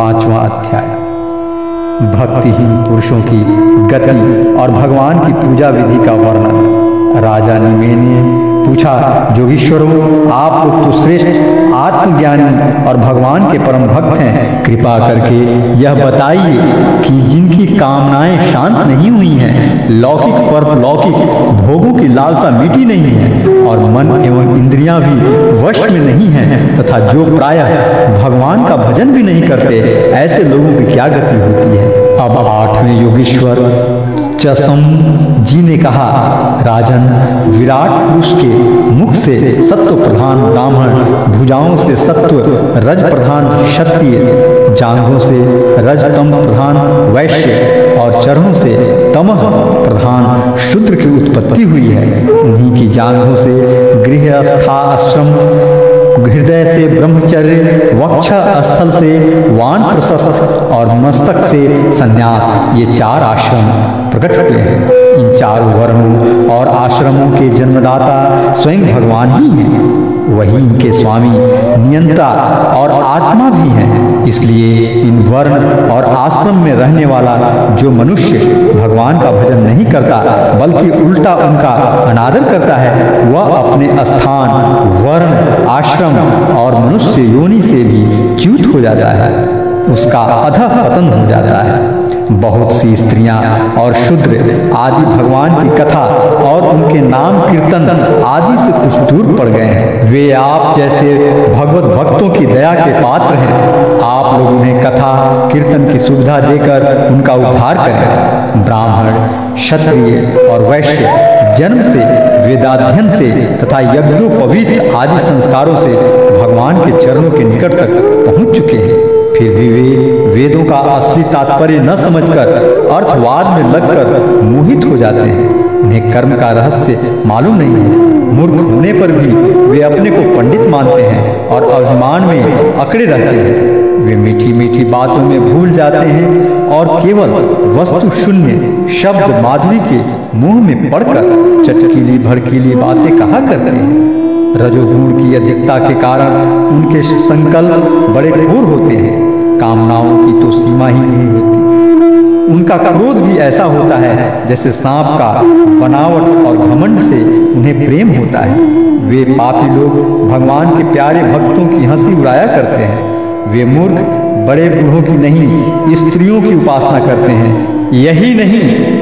पांचवा अध्याय। भक्तिहीन पुरुषों की गति और भगवान की पूजा विधि का वर्णन। राजा निमे ने पूछा, जोगीश्वरों, आप तो श्रेष्ठ आत्मज्ञानी और भगवान के परम भक्त हैं। कृपा करके यह बताइए कि जिनकी कामनाएँ शांत नहीं हुई हैं, लौकिक पर लौकिक भोगों की लालसा मिटी नहीं है और मन एवं इंद्रियाँ भी वश में नहीं हैं, तथा जो प्रायः भगवान का भजन भी नहीं करते, ऐसे लोगों की क्या गति होती है? अब आठवें योगीश्वर चसम जी ने कहा, राजन, विराट पुरुष के मुख से सत्व प्रधान ब्राह्मण, भुजाओं से सत्व रज प्रधान क्षत्रिय, जांघों से रजतम प्रधान वैश्य और चरणों से तमह प्रधान शूद्र की उत्पत्ति हुई है। उन्हीं की जांघों से गृहस्था आश्रम ब्रह्मचर्य, वक्ष स्थल से वान प्रशस्त और मस्तक से संन्यास, ये चार आश्रम प्रकट हुए हैं। इन चारों वर्णों और आश्रमों के जन्मदाता स्वयं भगवान ही हैं। वही इनके स्वामी नियंता और आत्मा भी हैं। इसलिए इन वर्ण और आश्रम में रहने वाला जो मनुष्य भगवान का भजन नहीं करता, बल्कि उल्टा उनका अनादर करता है, वह अपने स्थान, वर्ण, आश्रम और मनुष्य योनि से भी च्यूत हो जाता है। उसका अधः पतन हो जाता है। बहुत सी स्त्रियाँ और शूद्र आदि भगवान की कथा और उनके नाम कीर्तन आदि से कुछ दूर पड़ गए हैं। वे आप जैसे भगवत भक्तों की दया के पात्र हैं। आप लोग उन्हें कथा, कीर्तन की सुविधा देकर उनका उद्धार करें। ब्राह्मण, क्षत्रिय और वैश्य, जन्म से, वेदाध्ययन से तथा यज्ञोपवीत आदि संस्कारों से भगवान के चरणों के निकट तक पहुँच चुके हैं। फिर भी वे वेदों का असली तात्पर्य न समझकर, अर्थवाद में लगकर मोहित हो जाते हैं। उन्हें कर्म का रहस्य मालूम नहीं है। मूर्ख होने पर भी वे अपने को पंडित मानते हैं और अभिमान में अकड़े रहते हैं। वे मीठी मीठी बातों में भूल जाते हैं और केवल वस्तु शून्य शब्द माधुरी के मुँह में पड़कर चटकीली भड़कीली बातें कहा करते हैं। रजोगुण की अधिकता के कारण उनके संकल्प बड़े घोर होते हैं। कामनाओं की तो सीमा ही नहीं होती। उनका क्रोध भी ऐसा होता है, जैसे सांप का बनावट और घमंड से उन्हें प्रेम होता है। वे पापी लोग भगवान के प्यारे भक्तों की हँसी उड़ाया करते हैं। वे मूर्ख, बड़े बूढ़ों की नहीं, स्त्रियों की उपासना करते हैं। यही नहीं,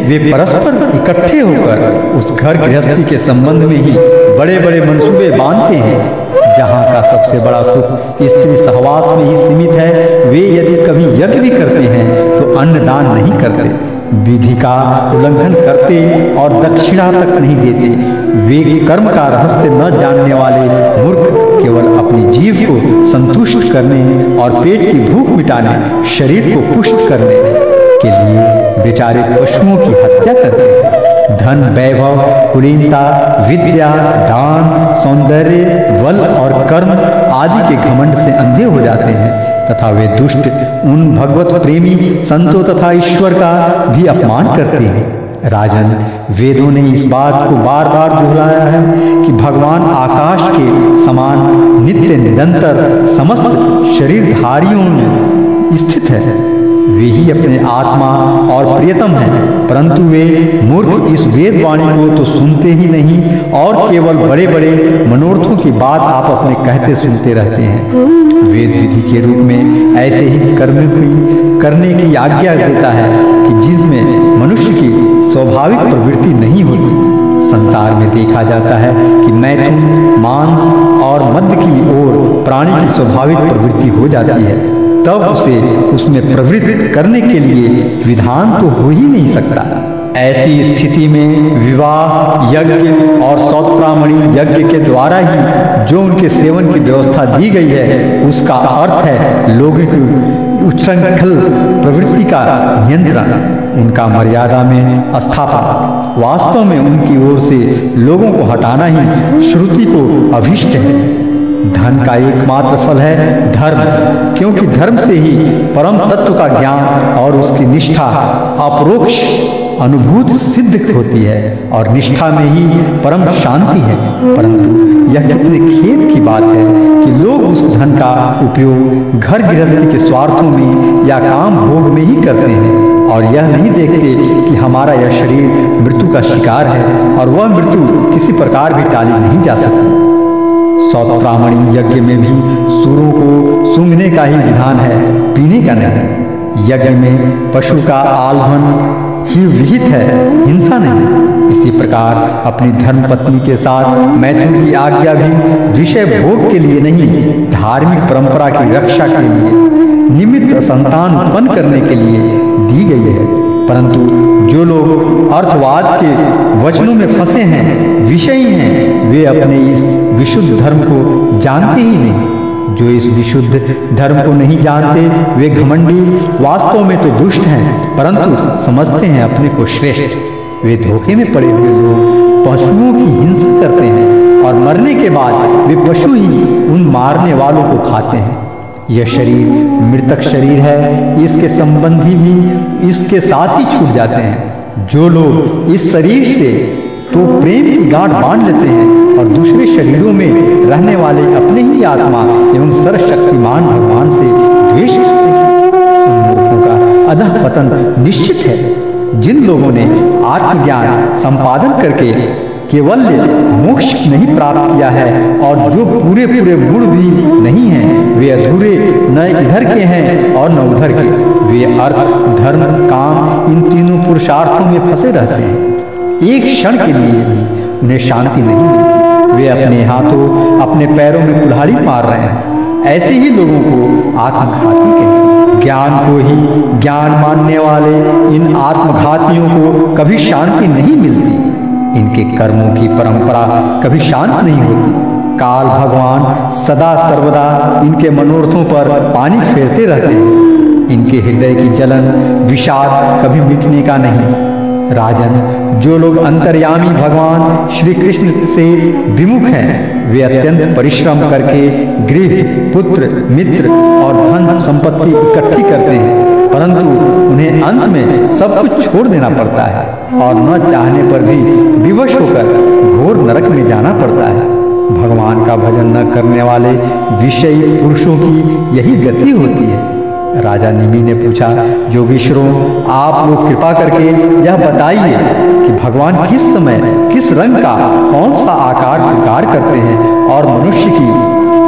वे परस्पर इकट्ठे होकर उस घर गृहस्थी के संबंध में ही बड़े बड़े मंसूबे बांधते हैं। जहाँ का सबसे बड़ा सुख स्त्री सहवास में ही सीमित है, वे यदि कभी यज्ञ भी करते हैं तो अन्न दान नहीं करते। विधि का उल्लंघन करते और दक्षिणा तक नहीं देते। वे कर्म का रहस्य न जानने वाले मूर्ख केवल अपनी जीव को संतुष्ट करने और पेट की भूख मिटाने, शरीर को पुष्ट करने के लिए बेचारे पशुओं की हत्या करते हैं। धन, वैभव, कुलीनता, विद्या, दान, सौंदर्य बल और कर्म आदि के घमंड से अंधे हो जाते हैं, तथा वे दुष्ट उन भगवत प्रेमी संतों तथा ईश्वर का भी अपमान करते हैं। राजन, वेदों ने इस बात को बार बार दोहराया है कि भगवान आकाश के समान नित्य निरंतर समस्त शरीरधारियों में स्थित है। वे ही अपने आत्मा और प्रियतम हैं, परंतु वे मूर्ख इस वेद वाणी को तो सुनते ही नहीं और केवल बड़े बड़े मनोरथों की बात आपस में कहते सुनते रहते हैं। वेद विधि के रूप में ऐसे ही कर्म की करने की आज्ञा देता है कि जिसमें मनुष्य की स्वाभाविक प्रवृत्ति नहीं होती। संसार में देखा जाता है कि मैथुन, मांस और मध्य की ओर प्राणी की स्वाभाविक प्रवृत्ति हो जाती है। तब उसे उसमें प्रवृत्त करने के लिए विधान तो हो ही नहीं सकता। ऐसी स्थिति में विवाह, यज्ञ और सौत्रामणि यज्ञ के द्वारा ही जो उनके सेवन की व्यवस्था दी गई है, उसका अर्थ है लोगों की उच्छृंखल प्रवृत्ति का नियंत्रण, उनका मर्यादा में स्थापना। वास्तव में उनकी ओर से लोगों को हटाना ही श्रुति को अभिष्ट है। धन का एकमात्र फल है धर्म, क्योंकि धर्म से ही परम तत्व का ज्ञान और उसकी निष्ठा अपरोक्ष अनुभूत सिद्ध होती है और निष्ठा में ही परम शांति है। परंतु यह कितने खेद की बात है कि लोग उस धन का उपयोग घर गृहस्थी के स्वार्थों में या काम भोग में ही करते हैं और यह नहीं देखते कि हमारा यह शरीर मृत्यु का शिकार है और वह मृत्यु किसी प्रकार भी टाली नहीं जा सकती। सौत्रामणि यज्ञ में भी सूरों को सूंघने का ही विधान है, पीने का नहीं। यज्ञ में पशु का आलभन ही विहित है, हिंसा नहीं। इसी प्रकार अपनी धर्म पत्नी के साथ मैथुन की आज्ञा भी विषय भोग के लिए नहीं, धार्मिक परंपरा की रक्षा के लिए, निमित्त संतान उत्पन्न करने के लिए दी गई है। परंतु जो लोग अर्थवाद के वचनों में फंसे हैं, विषयी हैं, वे अपने इस विशुद्ध धर्म को जानते ही नहीं। जो इस विशुद्ध धर्म को नहीं जानते, वे घमंडी, वास्तव में तो दुष्ट हैं, परंतु समझते हैं अपने को श्रेष्ठ। वे धोखे में पड़े हुए लोग, पशुओं की हिंसा करते हैं और मरने के बाद वे पशु ही उन मारने वालों को खाते हैं। यह शरीर मृतक शरीर है, इसके संबंधी भी इसके साथ ही छूट जाते हैं। जो लोग इस शरीर से तो प्रेम की गांठ बाँध लेते हैं और दूसरे शरीरों में रहने वाले अपने ही आत्मा एवं सर्वशक्तिमान भगवान से द्वेष करते हैं। का अधः पतन निश्चित है। जिन लोगों ने आत्मज्ञान संपादन करके केवल मोक्ष नहीं प्राप्त किया है और जो पूरे पूरे गुण भी नहीं हैं, वे अधूरे न इधर के हैं और न उधर के। वे अर्थ, धर्म, काम इन तीनों पुरुषार्थों में फंसे रहते हैं। एक क्षण के लिए भी उन्हें शांति नहीं मिलती। वे अपने हाथों, अपने पैरों में कुल्हाड़ी मार रहे हैं। ऐसे ही लोगों को आत्मघाती कहते ज्ञान को ही ज्ञान मानने वाले इन आत्मघातियों को कभी शांति नहीं मिलती। इनके कर्मों की परंपरा कभी शांत नहीं होती। काल भगवान सदा सर्वदा इनके मनोरथों पर पानी फेरते रहते हैं। इनके हृदय की जलन, विषाद कभी मिटने का नहीं। राजन जो लोग अंतर्यामी भगवान श्री कृष्ण से विमुख हैं वे अत्यंत परिश्रम करके गृह पुत्र मित्र और धन संपत्ति इकट्ठी करते हैं परंतु उन्हें अंत में सब कुछ छोड़ देना पड़ता है और न चाहने पर भी विवश होकर घोर नरक में जाना पड़ता है। भगवान का भजन न करने वाले विषयी पुरुषों की यही गति होती है। राजा निमी ने पूछा जोगेश्वरों आप लोग कृपा करके यह बताइए कि भगवान किस समय, किस रंग का, कौन सा आकार स्वीकार करते हैं और मनुष्य की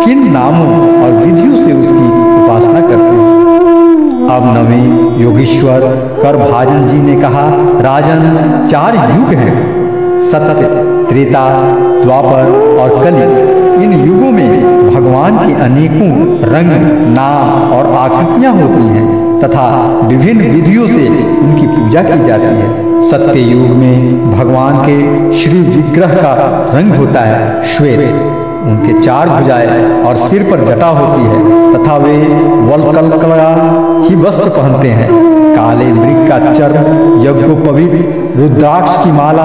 किन नामों और विधियों से उसकी उपासना करते हैं? अब नवी योगेश्वर कर भाजन जी ने कहा, राजन, चार युग हैं सत्य त्रेता, द्वापर और कलि इन युगों भगवान के अनेकों रंग, नाम और आकृतियाँ होती हैं, तथा विभिन्न विधियों से उनकी पूजा की जाती है। सत्य युग में भगवान के श्री विग्रह का रंग होता है श्वेत। उनके चार भुजाएँ और सिर पर जटा होती है, तथा वे वलकलकला ही वस्त्र पहनते हैं। काले मृग का चर्म, यज्ञोपवीत, रुद्राक्ष की माला,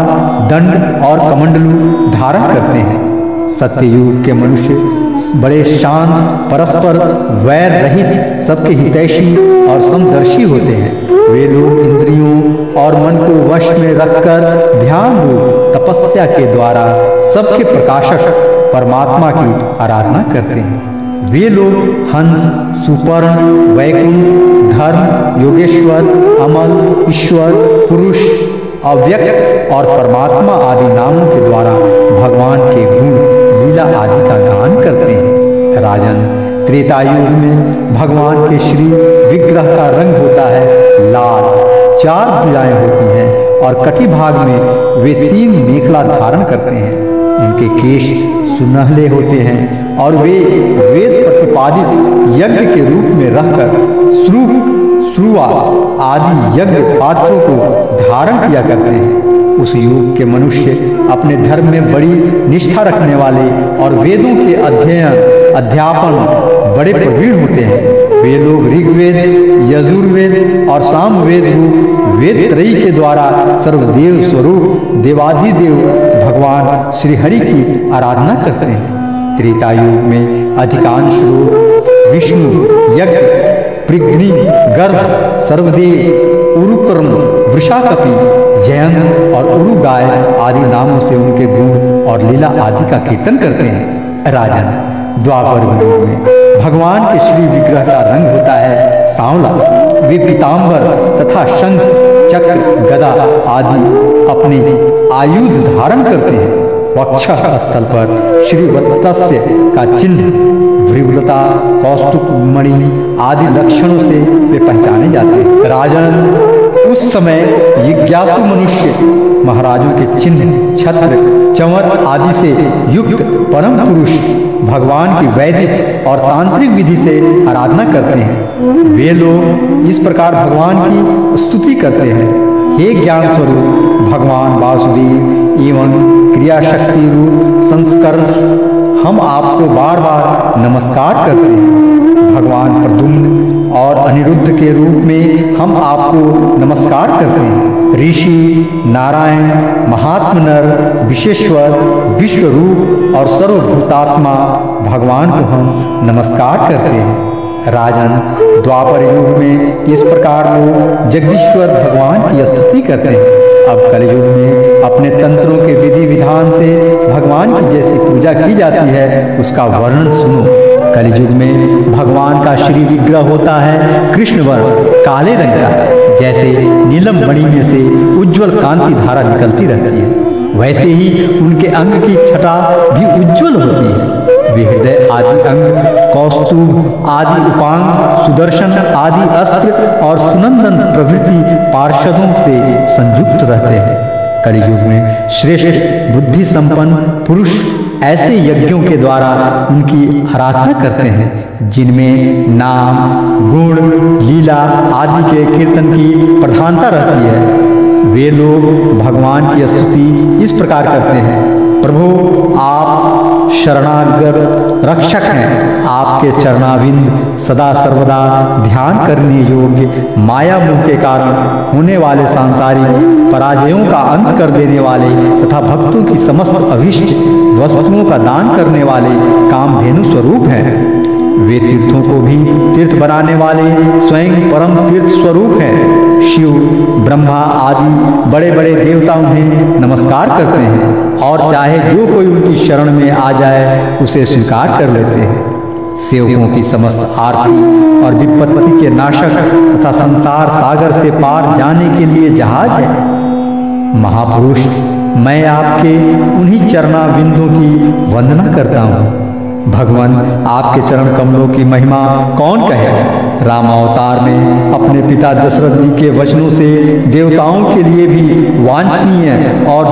दंड और कमंडलू धारण करते हैं। सत्ययुग के मनुष्य बड़े शांत, परस्पर वैर रहित सबके हितैषी और समदर्शी होते हैं। वे लोग इंद्रियों और मन को वश में रखकर ध्यान रूप तपस्या के द्वारा सबके प्रकाशक परमात्मा की आराधना करते हैं। वे लोग हंस, सुपर्ण, वैकुंठ, धर्म, योगेश्वर, अमल, ईश्वर, पुरुष, अव्यक्त और परमात्मा आदि नामों के द्वारा त्रेतायुग में भगवान के श्री विग्रह का रंग होता है लाल। चार भुजाएँ होती हैं और कटी भाग में वे तीन मेखला धारण करते हैं। उनके केश सुनहले होते हैं और वे वेद प्रतिपादित यज्ञ के रूप में रहकर श्रु श्रुआ आदि यज्ञ पात्रों को धारण किया करते हैं। उस युग के मनुष्य अपने धर्म में बड़ी निष्ठा रखने वाले और वेदों के अध्ययन, अध्यापन बड़े प्रवीण होते हैं। वे लोग ऋग्वेद, यजुर्वेद और सामवेद रूप वेद त्रयी के द्वारा सर्वदेव स्वरूप, देवाधिदेव भगवान श्रीहरि की आराधना करते हैं। त्रेतायुग में अधिकांश लोग विष्णु, यज्ञ प्रिग्नि गर्भ, सर्वदेव, उरुक्रम, वृषाकपि, जयंत और उरु गाय आदि नामों से उनके गुण और लीला आदि का कीर्तन करते हैं। राजन, द्वापर में भगवान के श्री विग्रह का रंग होता है सांवला वे पीताम्बर तथा शंख, चक्र, गदा आदि अपने आयुध धारण करते हैं। वक्ष स्थल पर श्री वत्स्य का चिन्ह, वृवलता, कौस्तुक, मणि आदि लक्षणों से वे पहचाने जाते हैं। राजन, उस समय जिज्ञासु मनुष्य महाराजों के चिन्ह, छत्र चंवर आदि से युक्त परम पुरुष भगवान की वैदिक और तांत्रिक विधि से आराधना करते हैं। वे लोग इस प्रकार भगवान की स्तुति करते हैं। हे ज्ञान स्वरूप भगवान वासुदेव, एवं क्रिया शक्ति रूप संस्करण, हम आपको बार बार नमस्कार करते हैं। भगवान प्रदुम्न और अनिरुद्ध के रूप में हम आपको नमस्कार करते हैं। ऋषि, नारायण, महात्मनर विशेश्वर विश्व रूप और सर्वभूतात्मा भगवान को हम नमस्कार करते हैं। राजन, द्वापर युग में इस प्रकार लोग जगदीश्वर भगवान की स्तुति करते हैं। अब कलयुग में अपने तंत्रों के विधि विधान से भगवान की जैसी पूजा की जाती है, उसका वर्णन सुनो। कलयुग में भगवान का श्री विग्रह होता है कृष्ण वर्ण काले रंग का। जैसे नीलम मणि में से उज्जवल कांति धारा निकलती रहती है, वैसे ही उनके अंग की छटा भी उज्जवल होती है। वे हृदय आदि अंग, कौस्तुभ आदि उपांग, सुदर्शन आदि अस्त्र और सुनंदन प्रभृति पार्षदों से संयुक्त रहते हैं। कलयुग में श्रेष्ठ बुद्धि संपन्न पुरुष ऐसे यज्ञों के द्वारा उनकी आराधना करते हैं, जिनमें नाम, गुण, लीला आदि के कीर्तन की प्रधानता रहती है। वे लोग भगवान की स्तुति इस प्रकार करते हैं, प्रभु, आप शरणागत रक्षक हैं। आपके चरणाविंद सदा सर्वदा ध्यान करने योग्य, माया मुख के कारण होने वाले सांसारिक पराजयों का अंत कर देने वाले तथा भक्तों की समस्त अभिष्ट वस्तुओं का दान करने वाले कामधेनु स्वरूप हैं। वे तीर्थों को भी तीर्थ बनाने वाले स्वयं परम तीर्थ स्वरूप हैं। शिव, ब्रह्मा आदि बड़े बड़े देवता उन्हें नमस्कार करते हैं और चाहे जो कोई उनकी शरण में आ जाए, उसे स्वीकार कर लेते हैं। सेवकों की समस्त आरती और विपत्ति के नाशक तथा संसार सागर से पार जाने के लिए जहाज़ है। महापुरुष, मैं आपके उन्हीं चरणा बिंदु की वंदना करता हूँ। भगवान, आपके चरण कमलों की महिमा कौन कहे? राम अवतार में अपने पिता दशरथ जी के वचनों से देवताओं के लिए भी वांछनीय और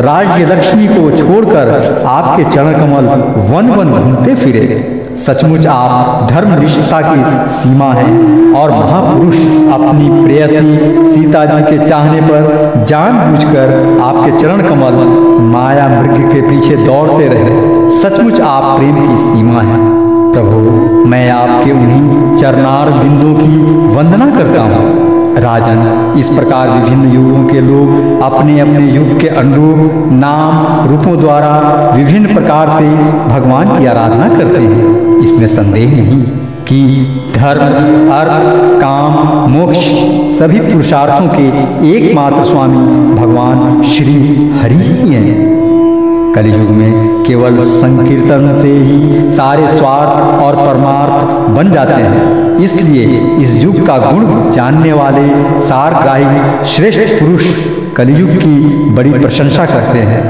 राज्य लक्ष्मी को छोड़कर आपके चरण कमल वन वन घूमते फिरे। सचमुच आप धर्म निष्ठा की सीमा है और महापुरुष अपनी प्रेयसी सीता जी के चाहने पर जानबूझकर आपके चरण कमल माया मृग के पीछे दौड़ते रहे। सचमुच आप प्रेम की सीमा है। प्रभु, मैं आपके उन्हीं चरनार बिंदु की वंदना करता हूँ। राजन, इस प्रकार विभिन्न युगों के लोग अपने अपने युग के अनुरूप नाम, रूपों द्वारा विभिन्न प्रकार से भगवान की आराधना करते हैं। इसमें संदेह नहीं कि धर्म, अर्थ, काम, मोक्ष सभी पुरुषार्थों के एकमात्र स्वामी भगवान श्री हरि ही हैं। कलयुग में केवल संकीर्तन से ही सारे स्वार्थ और परमार्थ बन जाते हैं। इसलिए इस युग का गुण जानने वाले सारग्राही श्रेष्ठ पुरुष कलयुग की बड़ी प्रशंसा करते हैं।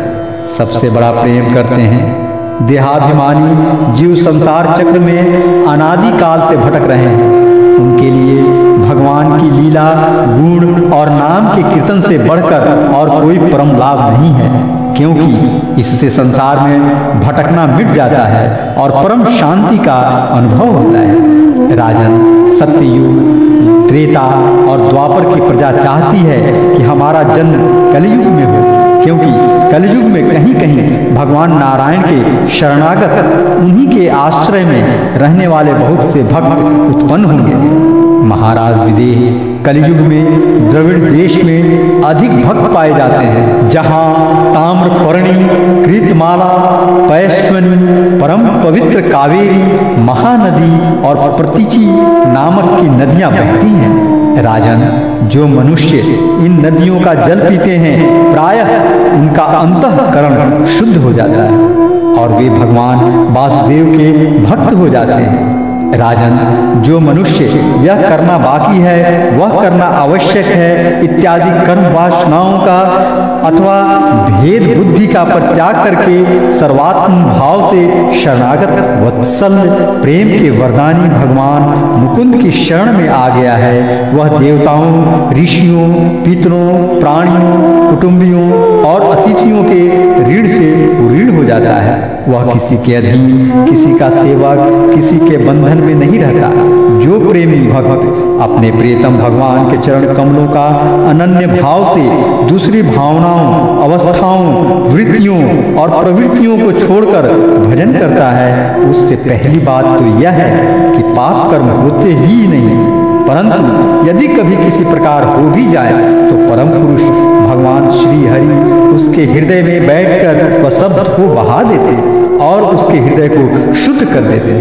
सबसे बड़ा प्रेम करते हैं। देहाभिमानी जीव संसार चक्र में अनादि काल से भटक रहे हैं। उनके लिए भगवान की लीला, गुण और नाम के कीर्तन से बढ़कर और कोई परम लाभ नहीं है। क्योंकि इससे संसार में भटकना मिट जाता है और परम शांति का अनुभव होता है। राजन सत्ययुग त्रेता और द्वापर की प्रजा चाहती है कि हमारा जन्म कलयुग में हो, क्योंकि कलयुग में कहीं कहीं भगवान नारायण के शरणागत उन्हीं के आश्रय में रहने वाले बहुत से भक्त उत्पन्न होंगे। महाराज विदेह कलयुग में, द्रविड़ देश में अधिक भक्त पाए जाते हैं। जहाँ ताम्रपर्णी कृतमाला पैश्वनी, परम पवित्र कावेरी, महानदी और प्रतीची नामक की नदियाँ बहती हैं। राजन, जो मनुष्य इन नदियों का जल पीते हैं, प्रायः उनका अंतकरण शुद्ध हो जाता है और वे भगवान वासुदेव के भक्त हो जाते हैं। राजन, जो मनुष्य यह करना बाकी है, वह करना आवश्यक है, इत्यादि कर्म वासनाओं का अथवा भेद बुद्धि का परित्याग करके सर्वात्म भाव से शरणागत वत्सल प्रेम के वरदानी भगवान मुकुंद की शरण में आ गया है। वह देवताओं, ऋषियों, पितरों, प्राणियों, कुटुंबियों और अतिथियों के ऋण जाता है। वह किसी के अधीन, किसी का सेवक, किसी के बंधन में नहीं रहता। जो प्रेमी भक्त अपने प्रियतम भगवान के चरण कमलों का अनन्य भाव से दूसरी भावनाओं, अवस्थाओं, वृत्तियों और प्रवृत्तियों को छोड़कर भजन करता है, उससे पहली बात तो यह है कि पाप कर्म होते ही नहीं। परंतु यदि कभी किसी प्रकार हो भी जाए तो परम पुरुष भगवान श्री हरि उसके हृदय में बैठकर वह सबको बहा देते और उसके हृदय को शुद्ध कर देते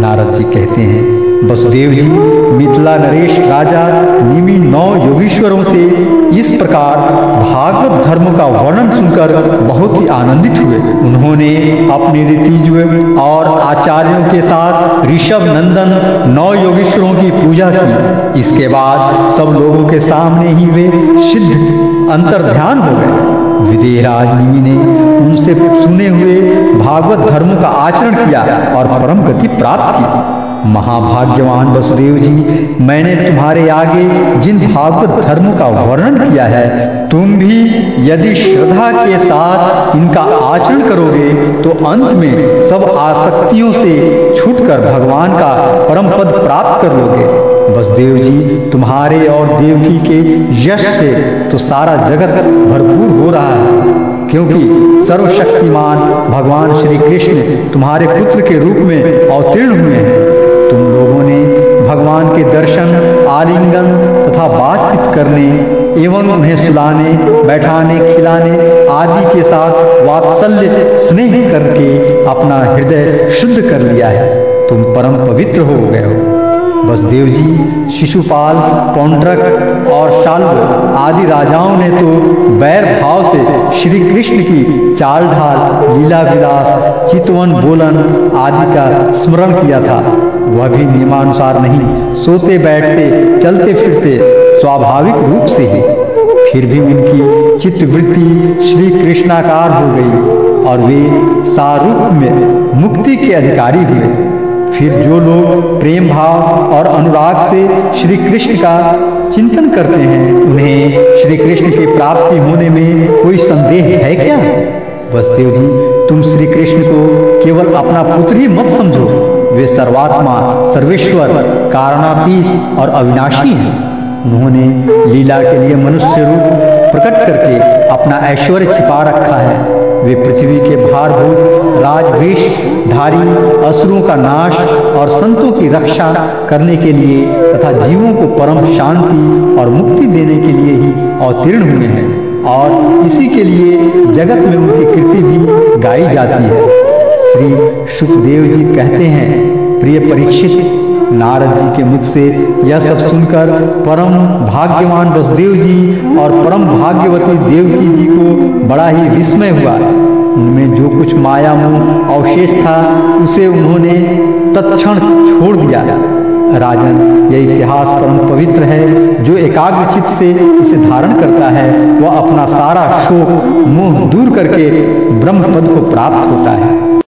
नारद जी कहते हैं वसुदेव जी, मिथिला नरेश राजा, निमि नौ योगीश्वरों से इस प्रकार भागवत धर्म का वर्णन सुनकर बहुत ही आनंदित हुए। उन्होंने अपने ऋतिज और आचार्यों के साथ ऋषभ नंदन नौ योगीश्वरों की पूजा की। इसके बाद सब लोगों के सामने ही वे सिद्ध अंतर्ध्यान हो गए। विदेहराज निमि ने उनसे सुने हुए भागवत धर्म का आचरण किया और परम गति प्राप्त की। महाभाग्यवान वसुदेव जी, मैंने तुम्हारे आगे जिन भागवत धर्म का वर्णन किया है, तुम भी यदि श्रद्धा के साथ इनका आचरण करोगे तो अंत में सब आसक्तियों से छूटकर भगवान का परम पद प्राप्त कर लोगे। वसुदेव जी, तुम्हारे और देवकी के यश से तो सारा जगत भरपूर हो रहा है, क्योंकि सर्वशक्तिमान भगवान श्री कृष्ण तुम्हारे पुत्र के रूप में अवतीर्ण हुए हैं। भगवान के दर्शन, आलिंगन तथा बातचीत करने एवं उन्हें सुलाने, बैठाने, खिलाने आदि के साथ वात्सल्य, स्नेह करके अपना हृदय शुद्ध कर लिया है। तुम परम पवित्र हो गए हो। वसुदेव जी शिशुपाल, पौंड्रक और शाल्व आदि राजाओं ने तो बैर भाव से श्री कृष्ण की चाल ढाल लीला विलास चितवन, बोलन आदि का स्मरण किया था। वह भी नियमानुसार नहीं, सोते, बैठते, चलते, फिरते, स्वाभाविक रूप से ही। फिर भी उनकी चित्तवृत्ति श्री कृष्णाकार हो गई और वे सारूप में मुक्ति के अधिकारी हुए। फिर जो लोग प्रेम भाव और अनुराग से श्री कृष्ण का चिंतन करते हैं, उन्हें श्री कृष्ण की प्राप्ति होने में कोई संदेह है क्या? वसुदेव जी तुम श्री कृष्ण को केवल अपना पुत्र ही मत समझो। वे सर्वात्मा, सर्वेश्वर, कारणातीत और अविनाशी हैं। उन्होंने लीला के लिए मनुष्य रूप प्रकट करके अपना ऐश्वर्य छिपा रखा है। वे पृथ्वी के भारभूत राजवेश धारी असुरों का नाश और संतों की रक्षा करने के लिए तथा जीवों को परम शांति और मुक्ति देने के लिए ही अवतीर्ण हुए हैं। और इसी के लिए जगत में उनकी कृति भी गाई जाती है। श्री सुखदेव जी कहते हैं, प्रिय परीक्षित, नारद जी के मुख से यह सब सुनकर परम भाग्यवान वसुदेव जी और परम भाग्यवती देवकी जी को बड़ा ही विस्मय हुआ। उनमें जो कुछ माया मोह अवशेष था, उसे उन्होंने तत्क्षण छोड़ दिया। राजन, यह इतिहास परम पवित्र है, जो एकाग्र चित्त से इसे धारण करता है, वह अपना सारा शोक मोह दूर करके ब्रह्म पद को प्राप्त होता है।